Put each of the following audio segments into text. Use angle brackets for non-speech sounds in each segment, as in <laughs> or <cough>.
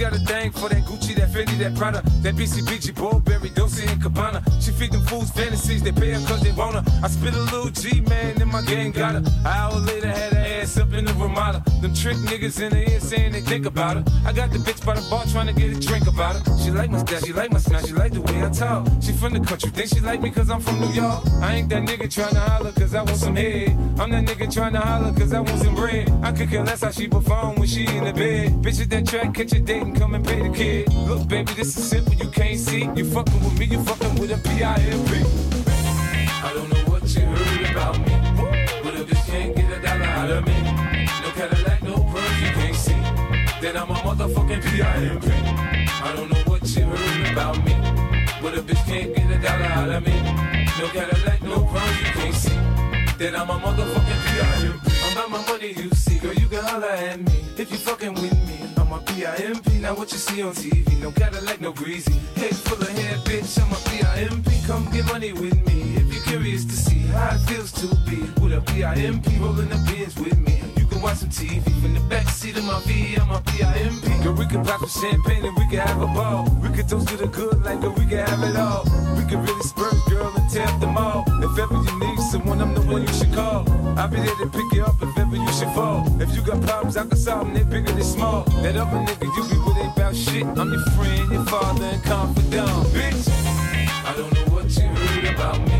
got a thing for that Gucci, that Fendi, that Prada, that BCBG, Burberry, Dolce and Gabbana. She feed them fools fantasies, they pay her cause they want her. I spit a little G, man, and my gang got her. An hour later, had her ass up in the Ramada. Them trick niggas in the ear saying they think about her. I got the bitch by the bar trying to get a drink about her. She like my style, she like my smile, she like the way I talk. She from the country, think she like me cause I'm from New York. I ain't that nigga trying to holler cause I want some head. I'm that nigga trying to holler cause I want some bread. I could care less how she perform when she in the bed. Bitch at that track, catch a date and come and pay the kid. Look, baby, this is simple, you can't see. You fucking with me, you fucking with a P-I-M-P. I don't know what you heard about me, but if bitch can't get a dollar out of me, no Cadillac, no pearls, you can't see. Then I'm a motherfucking P-I-M-P. I don't know what you heard about me, but if bitch can't get a dollar out of me, no Cadillac, no pearls, you can't see. Then I'm a motherfucking P-I-M-P. I'm about my money, you see, girl, you can holler at me if you fucking with me. I'm a P-I-M-P, now what you see on TV, no Cadillac, no greasy. Head full of hair, bitch, I'm a P-I-M-P, come get money with me if you're curious to see how it feels to be with a P-I-M-P, rolling the pins with me. Can watch some TV from the back seat of my V, I'm a P-I-M-P. Girl, we can pop some champagne and we can have a ball. We can toast to the good like girl, we can have it all. We can really spurt, girl, and tap them all. If ever you need someone, I'm the one you should call. I'll be there to pick you up if ever you should fall. If you got problems, I can solve them, they're bigger than small. That other nigga, you be with ain't about shit. I'm your friend, your father, and confidant, bitch. I don't know what you heard about me,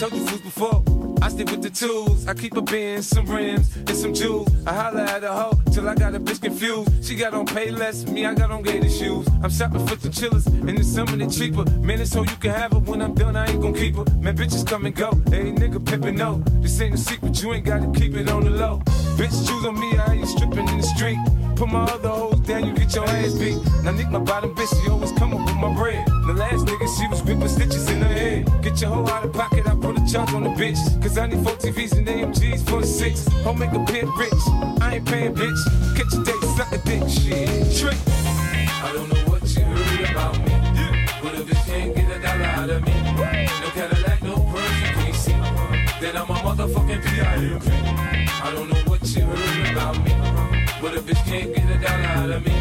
Told you fools before. I stick with the tools. I keep a bin, some rims, and some jewels. I holler at a hoe till I got a bitch confused. She got on pay less, me, I got on gator shoes. I'm shopping for the chillers, and it's something that cheaper. Man, it's so you can have her when I'm done, I ain't gon' keep her. Man, bitches come and go. Hey, nigga, pimpin' no. This ain't a secret, you ain't gotta keep it on the low. Bitch, choose on me, I ain't stripping in the street. Put my other hoes down, you get your ass beat. Now, Nick, my bottom bitch, she always come up with my bread. The last nigga, she was whipping stitches in her head. Get your hoe out of pocket, I put a charge on the bitch. Cause I need four TVs and AMGs for six. Home make a pit rich. I ain't paying, bitch. Catch a date, suck a dick, shit. Trick. I don't know what you heard about me. But if bitch can't get a dollar out of me, no Cadillac, no pearls, you can't see. Then I'm a motherfucking P.I.M.P. I don't know what you heard about me. But if bitch can't get a dollar out of me,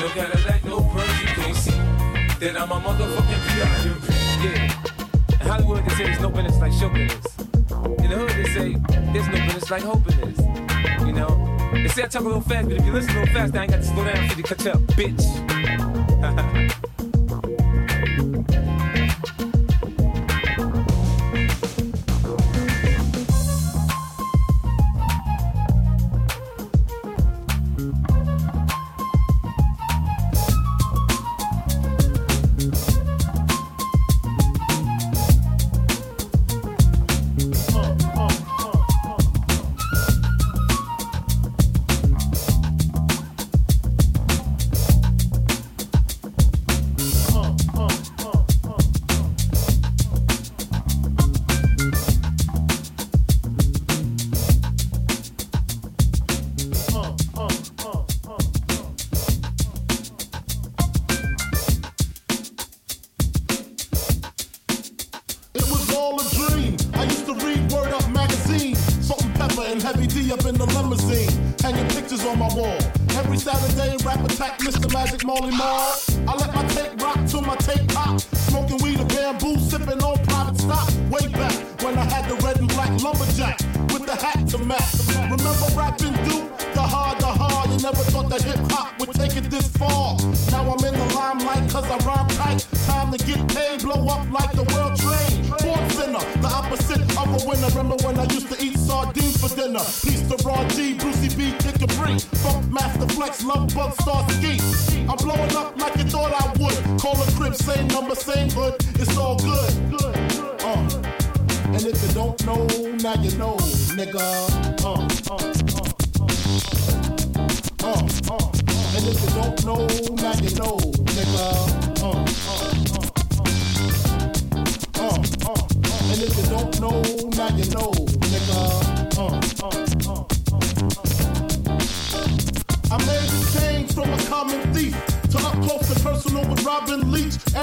no Cadillac, no pearls, you can't see. Then I'm a motherfucking P.I.M.P. Yeah. In Hollywood, they say there's no business like show business. In the hood, they say there's no business like hoping is. You know? They say I talk a little fast, but if you listen little fast, I ain't got to slow down for you to catch up, bitch. <laughs>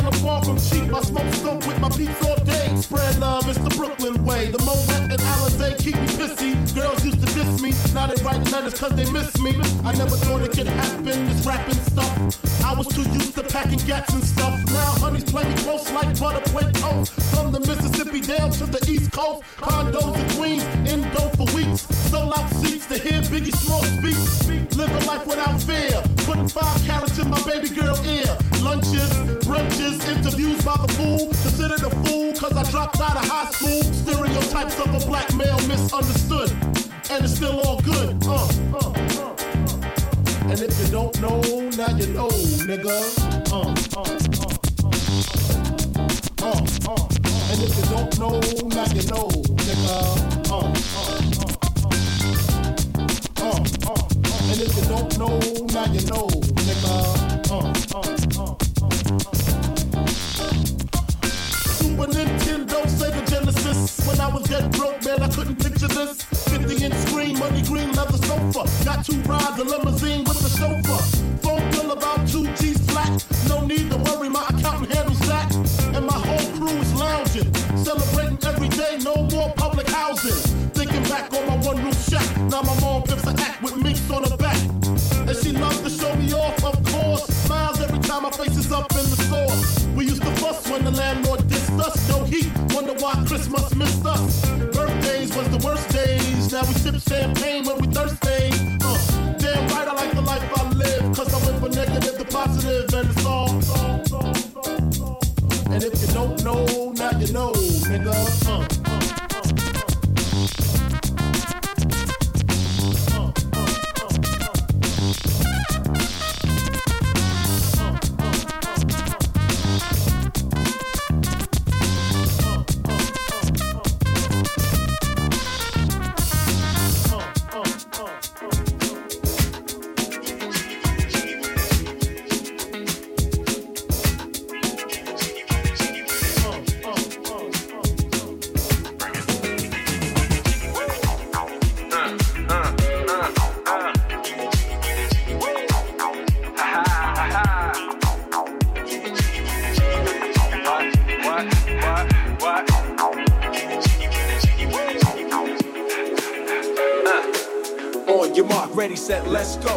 I'm far from cheap. I smoke skunk with my peeps all day. Spread love, it's the Brooklyn way. The Moet and Alizé keep me pissy. Girls used to diss me. Now they write letters cause they miss me. I never thought it could happen, this rapping stuff. I was too used to packing gats and stuff. Now honeys play me close like butter play toast. From the Mississippi down to the East Coast. Condos in Queens, indo for weeks. Sold out seats to hear Biggie Small speak. Living life without fear. Putting five carats in my baby girl ear. Lunches, brunches, interviews by the fool. Considered a fool cause I dropped out of high school. Stereotypes of a black male misunderstood. And it's still all good. Uh, uh, uh, uh. And if you don't know, now you know, nigga. Uh, uh, uh, uh, uh, uh. And if you don't know, now you know, nigga. Uh, uh, uh, uh, uh, uh. And if you don't know, now you know, nigga. Uh, uh, uh, Super Nintendo, Sega Genesis. When I was dead broke, man, I couldn't picture this. 50 inch screen, money green leather sofa. Got two rides, a limousine with the chauffeur. Phone bill about two G's flat. No need to worry, my day, no more public housing. Thinking back on my one roof shack. Now my mom pips a act with minks on her back. And she loves to show me off, of course. Smiles every time my face is up in the store. We used to fuss when the landlord dissed us. No heat, wonder why Christmas missed us. Birthdays was the worst days. Now we sip champagne when we thirsty. Set, let's go.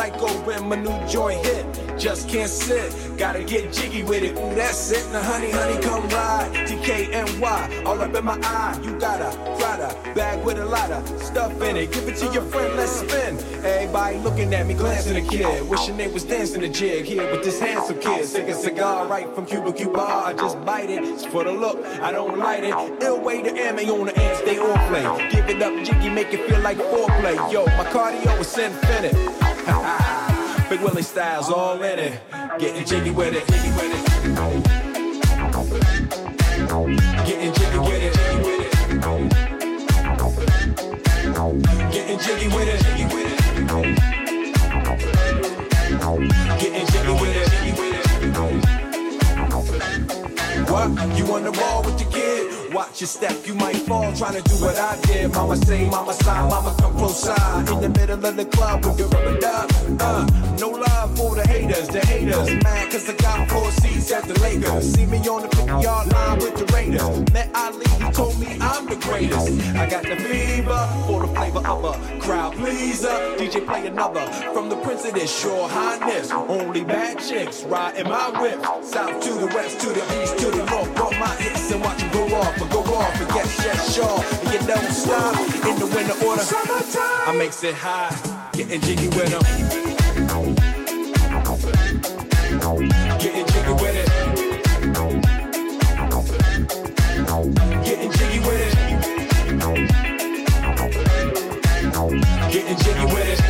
Psycho when my new joint hit. Just can't sit, gotta get jiggy with it. Ooh, that's it. Now, honey, honey, come ride. DKNY, all up in my eye. You got a Prada bag with a lot of stuff in it. Give it to your friend, let's spin. Everybody looking at me, glancing a kid. Wishing they was dancing a jig here with this handsome kid. Sick a cigar right from Cuba Cuba. I just bite it. It's for the look, I don't light it. Ill way to ammo on the amp, stay on play. Give it up, jiggy, make it feel like foreplay. Yo, my cardio is infinite. Big Willie styles all in it. Getting jiggy with it. Jiggy with it. Getting jiggy with it. Jiggy with it. Getting jiggy with it. Jiggy with it. Getting jiggy with it. Jiggy with it. What? You on the wall with the kid? Watch your step, you might fall trying to do what I did. Mama say, mama sign, mama come close side. In the middle of the club with your rubber duck. Uh, no love for the haters, the haters. Mad cause I got four seats at the Lakers. See me on the 50 yard line with the Raiders. Met Ali, he told me I'm the greatest. I got the fever for the flavor of a crowd pleaser. DJ play another from the Prince of this Shore Highness. Only bad chicks riding my whip. South to the west, to the east, to the north. Brought my hits and watch them go off, but go off and get yes, sure. And you don't stop in the winter order. Summertime. I makes it hot, getting jiggy with them. Getting jiggy with it. Getting jiggy with it. Getting jiggy with it.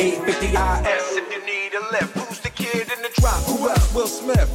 850 IS if you need a lift. Who's the kid in the drop? Who else? Will Smith.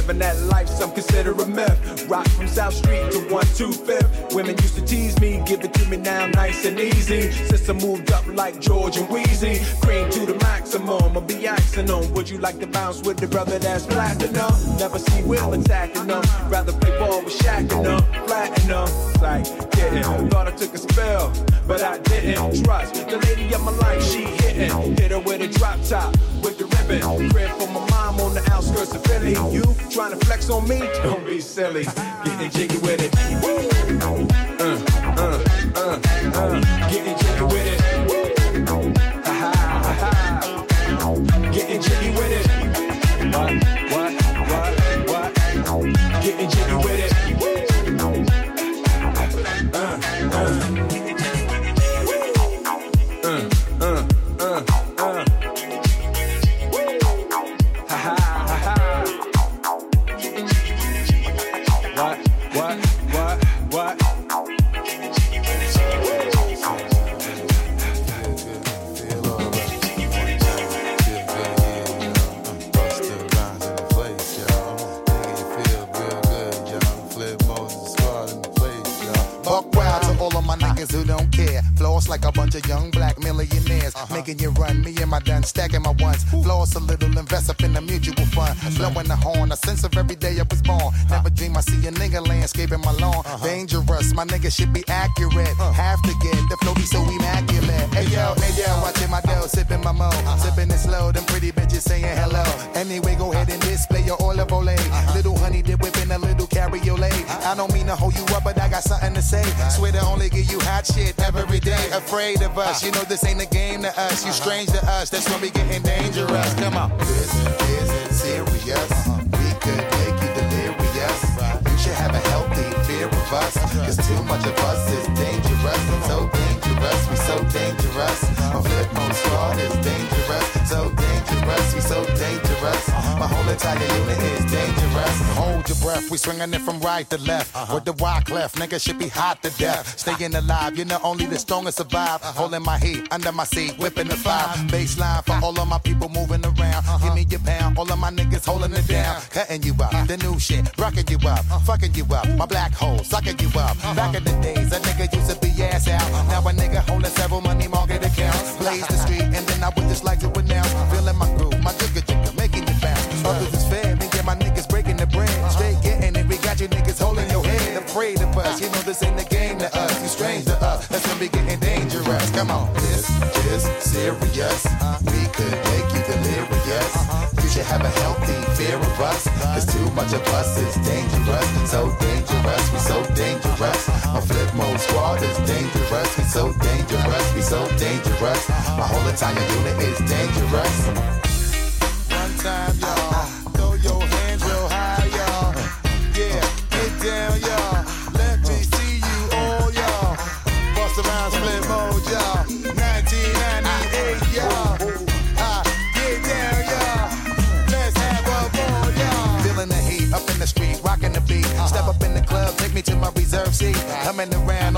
Living that life, some consider a myth. Rock from South Street to 125th. Women used to tease me, give it to me now nice and easy. Since I moved up like George and Weezy. Cream to the maximum, I'll be axing them. Would you like to bounce with the brother that's platinum? Never see Will attacking them. Rather play ball with Shaq and them, flatten them. Like, getting. Thought I took a spell, but I didn't. Trust the lady of my life, she hitting. Hit her with a drop top, with the ribbon. Crib for my mom on the outskirts of Philly. You trying to flex on me? Don't be silly. Getting jiggy with it. Uh, uh, uh, uh. Getting jiggy with it. Ha ha ha. Getting jiggy with it. What? What? My nigga should be accurate. Have to get the flow be so immaculate. Hey yo, hey yo, watching my dough, sipping my mo. Uh-huh. Sipping it slow, them pretty bitches saying hello. Uh-huh. Anyway, go ahead and uh-huh. display your olive ole. Little honey dip whipping a little cabriolet. I don't mean to hold you up, but I got something to say. Swear to only give you hot shit every day. Afraid of us, you know this ain't a game to us. You strange to us, that's when we getting dangerous. Come on. This is serious. Us. Cause too much of us is dangerous. So dangerous, we so dangerous. My flip mode squad is dangerous. So Entire unit is dangerous. Hold your breath, we swinging it from right to left. Uh-huh. With the rock left, nigga should be hot to death. Staying alive, you know only the strongest survive. Uh-huh. Holding my heat under my seat, whipping the fire. Baseline for all of my people moving around. Uh-huh. Give me your pound, all of my niggas holding it down. Cutting you up, the new shit, rocking you up, fucking you up. My black hole, sucking you up. Back in the days, a nigga used to be ass out. Now a nigga holding several money market accounts. Blaze the street, and then I would just like to this ain't a game to us. You strange to us, that's when we getting dangerous. Come on, this is serious. Uh, we could make you delirious. You should have a healthy fear of us. Cause too much of us is dangerous. So dangerous, we so dangerous. My flip mode squad is dangerous. We so dangerous, we so dangerous. My whole entire unit is dangerous. One time.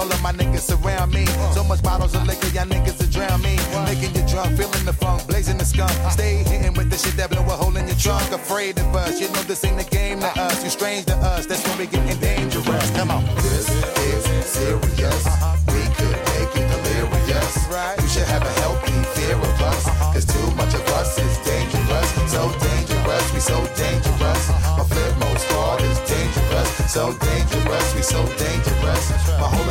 All of my niggas surround me. So much bottles of liquor, y'all niggas will drown me. Making you drunk, feeling the funk, blazing the skunk. Stay hitting with the shit that blow a hole in your trunk. Afraid of us, you know this ain't a game to us. You strange to us, that's when we getting dangerous. Come on. This is serious. We could make you delirious. You should have a healthy fear of us. Uh-huh. Cause too much of us is dangerous. So dangerous, we so dangerous. Uh-huh. My flip mode squad So dangerous, we so dangerous. My whole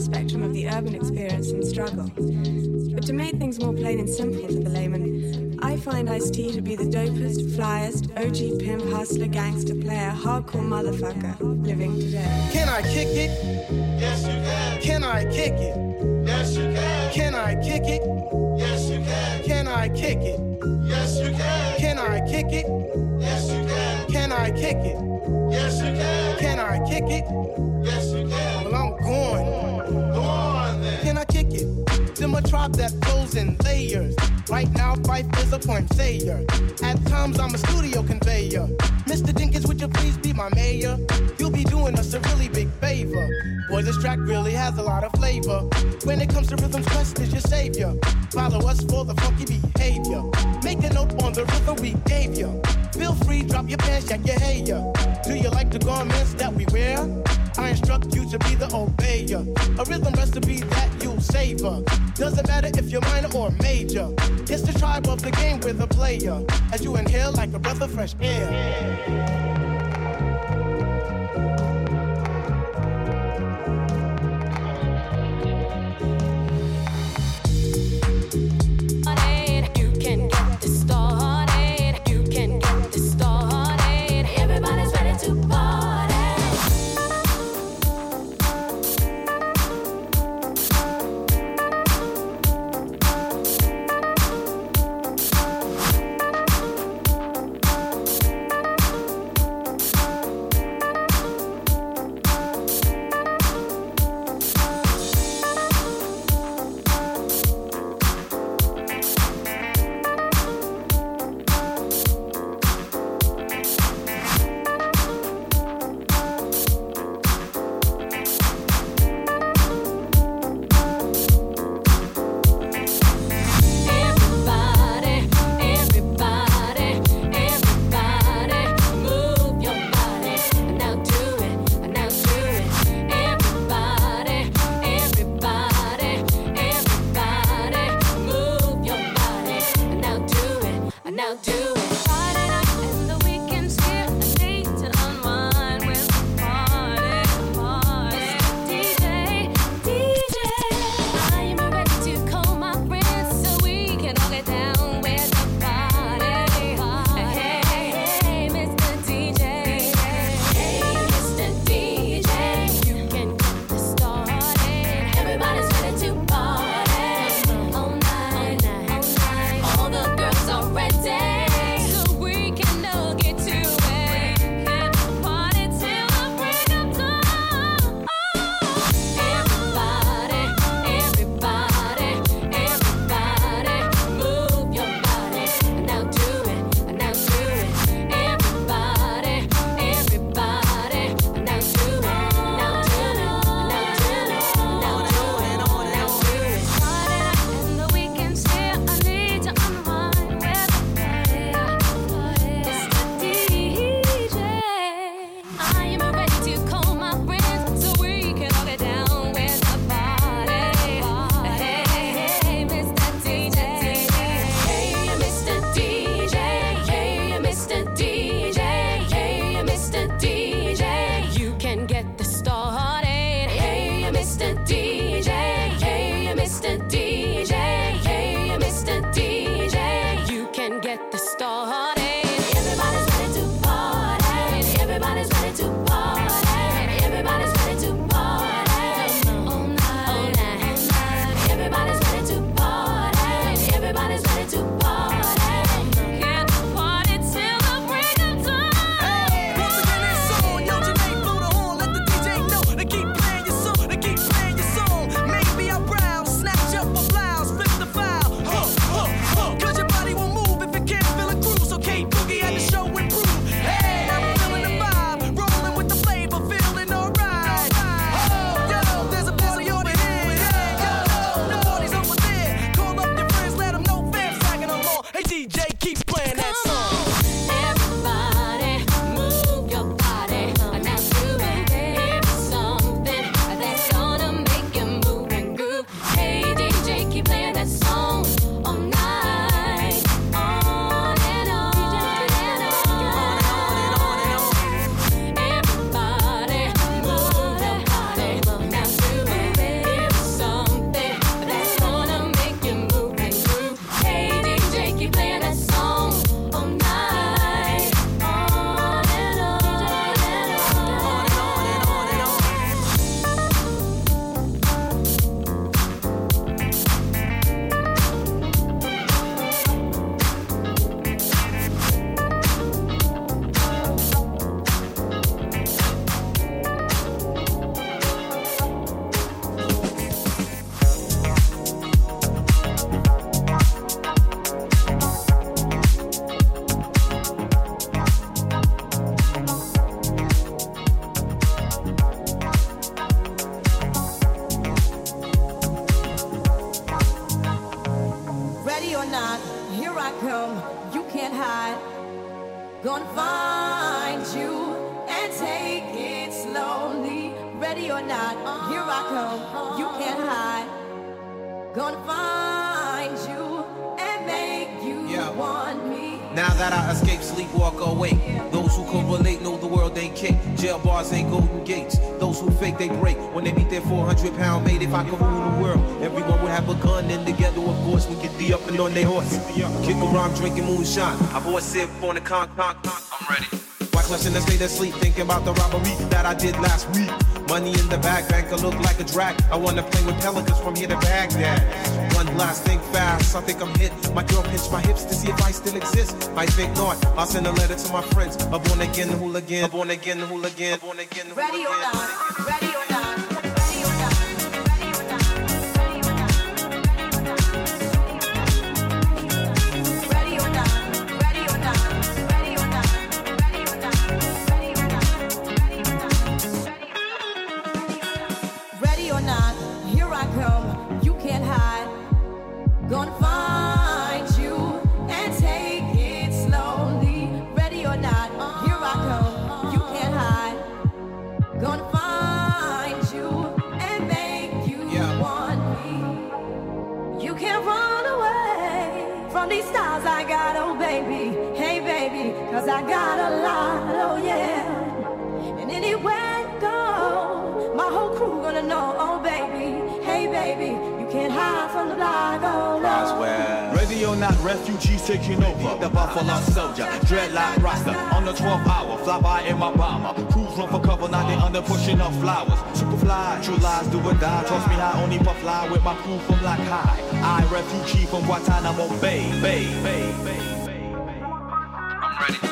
embodies spectrum of the urban experience and struggle. But to make things more plain and simple for the layman, I find Ice T to be the dopest, flyest, OG pimp, hustler, gangster, player, hardcore motherfucker living today. Can I kick it? Yes, you can. Can I kick it? Yes, you can. Can I kick it? Yes, you can. Can I kick it? Yes, you can. Can I kick it? Yes, you can. Can I kick it? Really has a lot of flavor. When it comes to rhythms, Quest is your savior. Follow us for the funky behavior. Make a note on the rhythm we gave you. Feel free, drop your pants, check your hair. Do you like the garments that we wear? I instruct you to be the obeyer. A rhythm recipe that you'll savor. Doesn't matter if you're minor or major. It's the tribe of the game with a player. As you inhale like a breath of fresh air. Con, con, con. I'm ready. Why question the state of sleep, thinking about the robbery that I did last week. Money in the bag, banker look like a drag. I wanna play with pelicans from here to Baghdad. One last think fast. I think I'm hit. My girl pinched my hips to see if I still exist. I think not. I'll send a letter to my friends. A born again hooligan. A born again hooligan. A born again hooligan. Ready or not, ready or not, refugees taking over. The Buffalo Soldier, dreadlock roster. On the 12th hour, fly by in my bomber. Crews run for cover, now they under pushing up flowers. Superfly, true lies do or die. Trust me, I only puff fly with my crew from like high. I refugee from Guantanamo Bay, Bay, Bay, Bay. I'm ready. Ready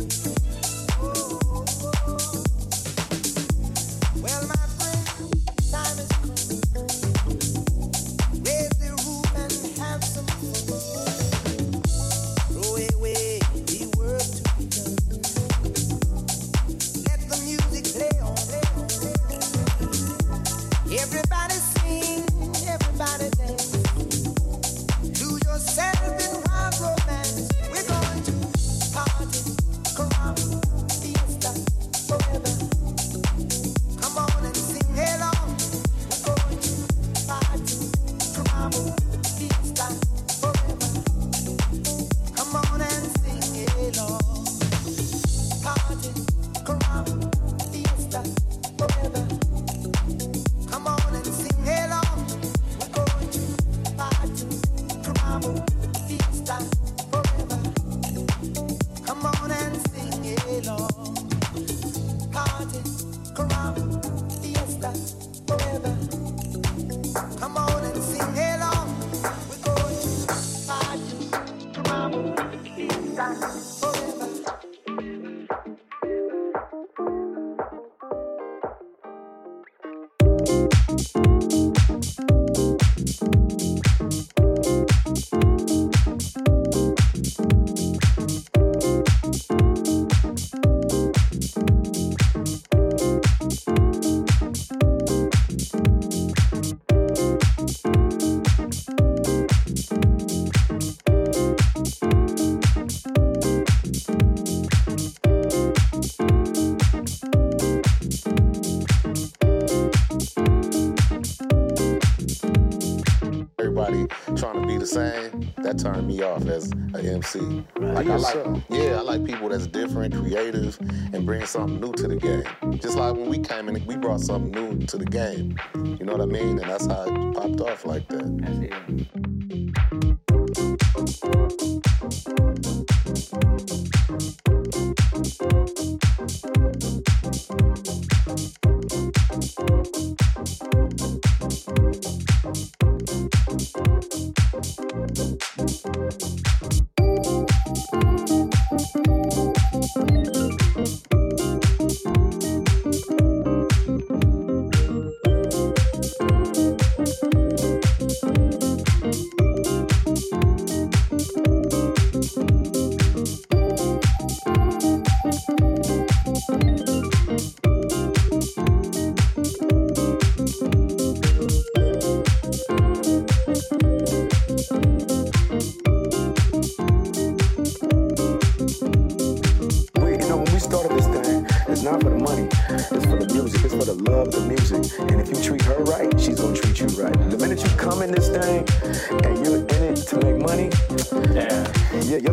Bye. MC. Like I like, yeah, I like people that's different, creative, and bring something new to the game. Just like when we came in, we brought something new to the game. You know what I mean? And that's how it popped off like that.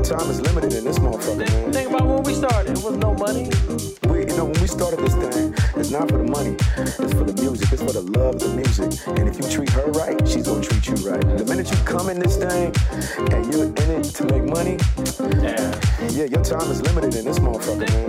time is limited in this motherfucker, man. Think about when we started. It was no money. We, you know, when we started this thing, it's not for the money. It's for the music. It's for the love of the music. And if you treat her right, she's gonna treat you right. The minute you come in this thing and you're in it to make money, yeah, yeah your time is limited in this motherfucker, man.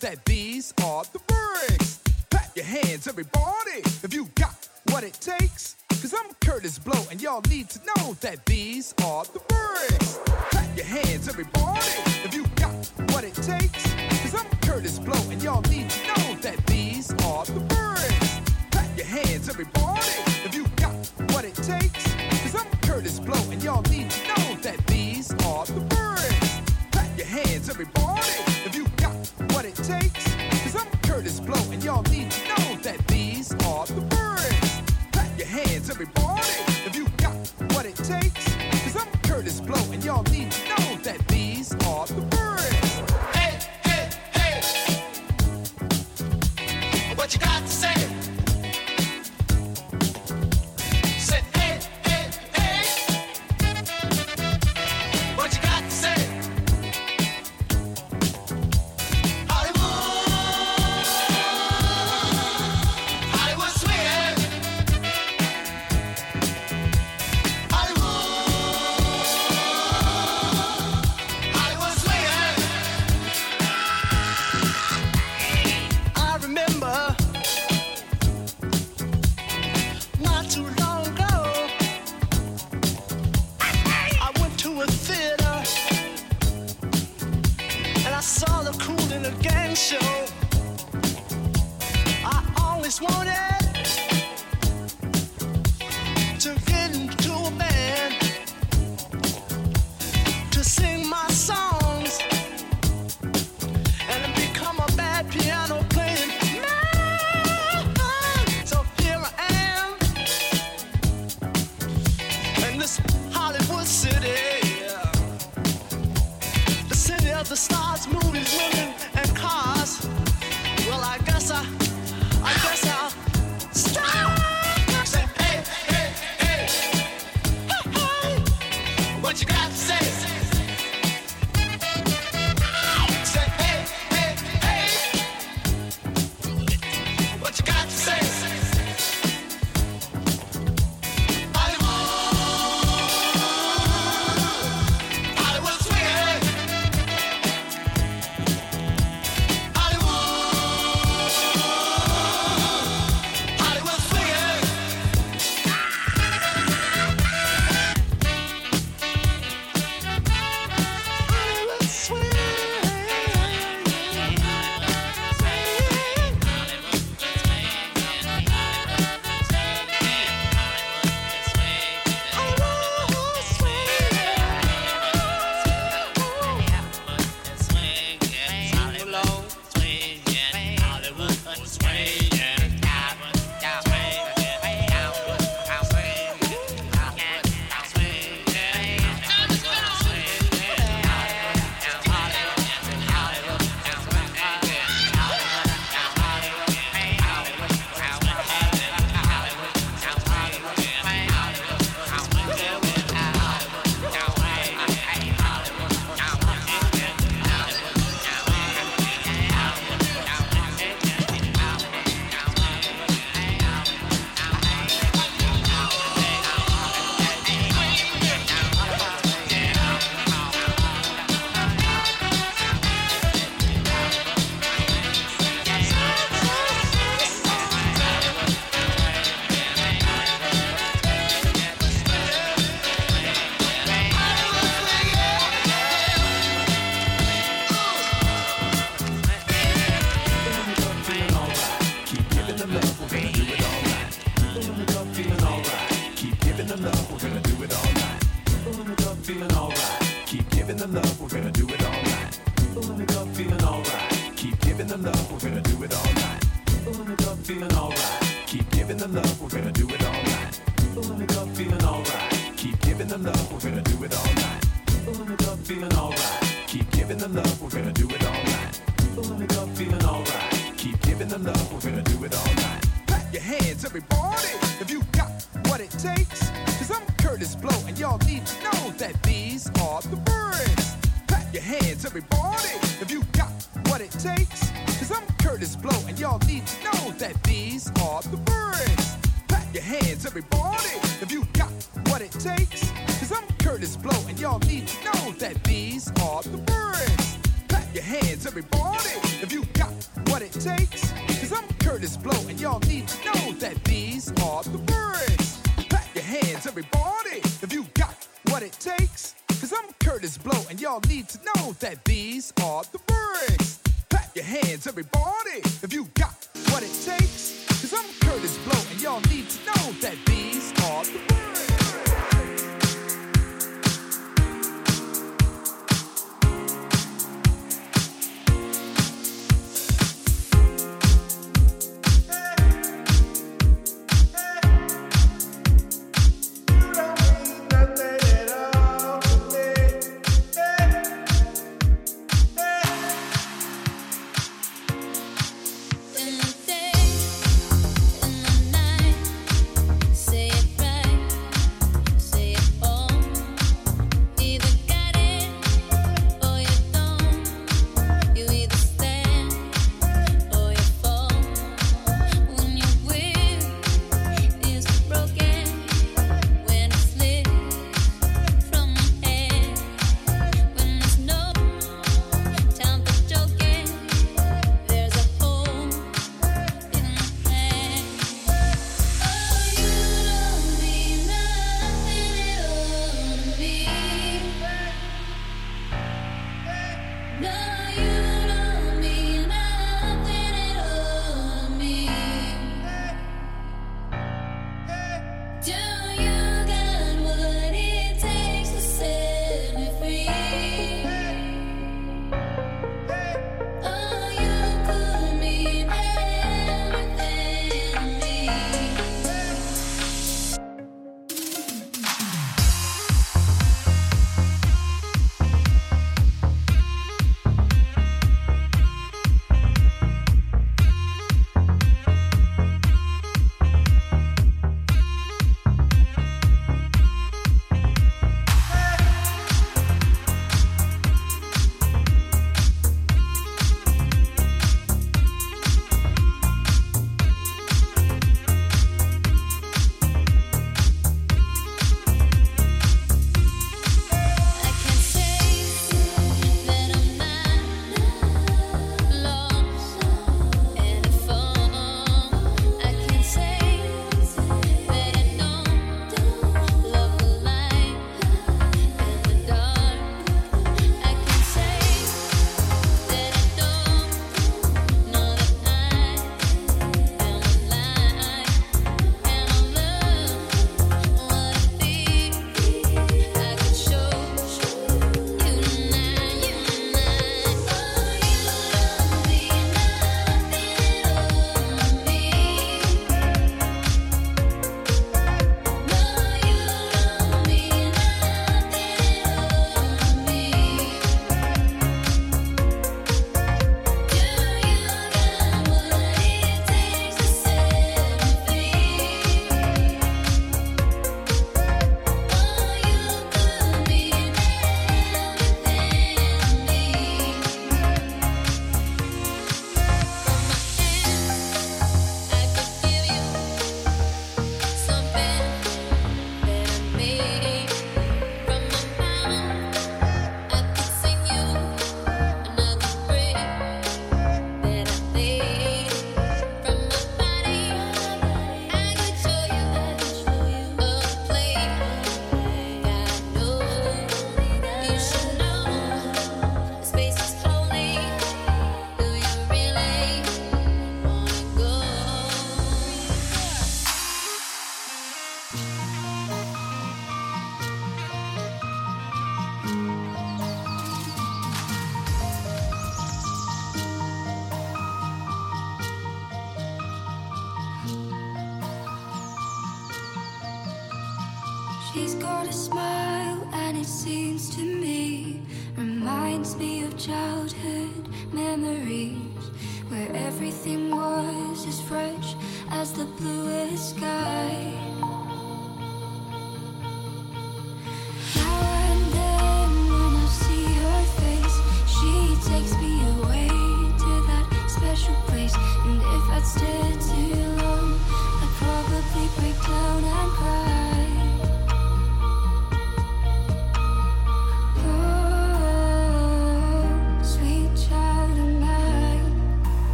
that these are the bricks. Pat your hands, everybody, if you got what it takes. Cause I'm Kurtis Blow, and y'all need to know that these are the we're do it all night. Clap your hands, everybody, if you got what it takes. Cause I'm Kurtis Blow, and y'all need to know that these are the birds. Clap your hands, everybody, if you got what it takes. Cause I'm Kurtis Blow, and y'all need to know that these are the birds. Clap your hands, everybody. That these are the words. Clap your hands, everybody,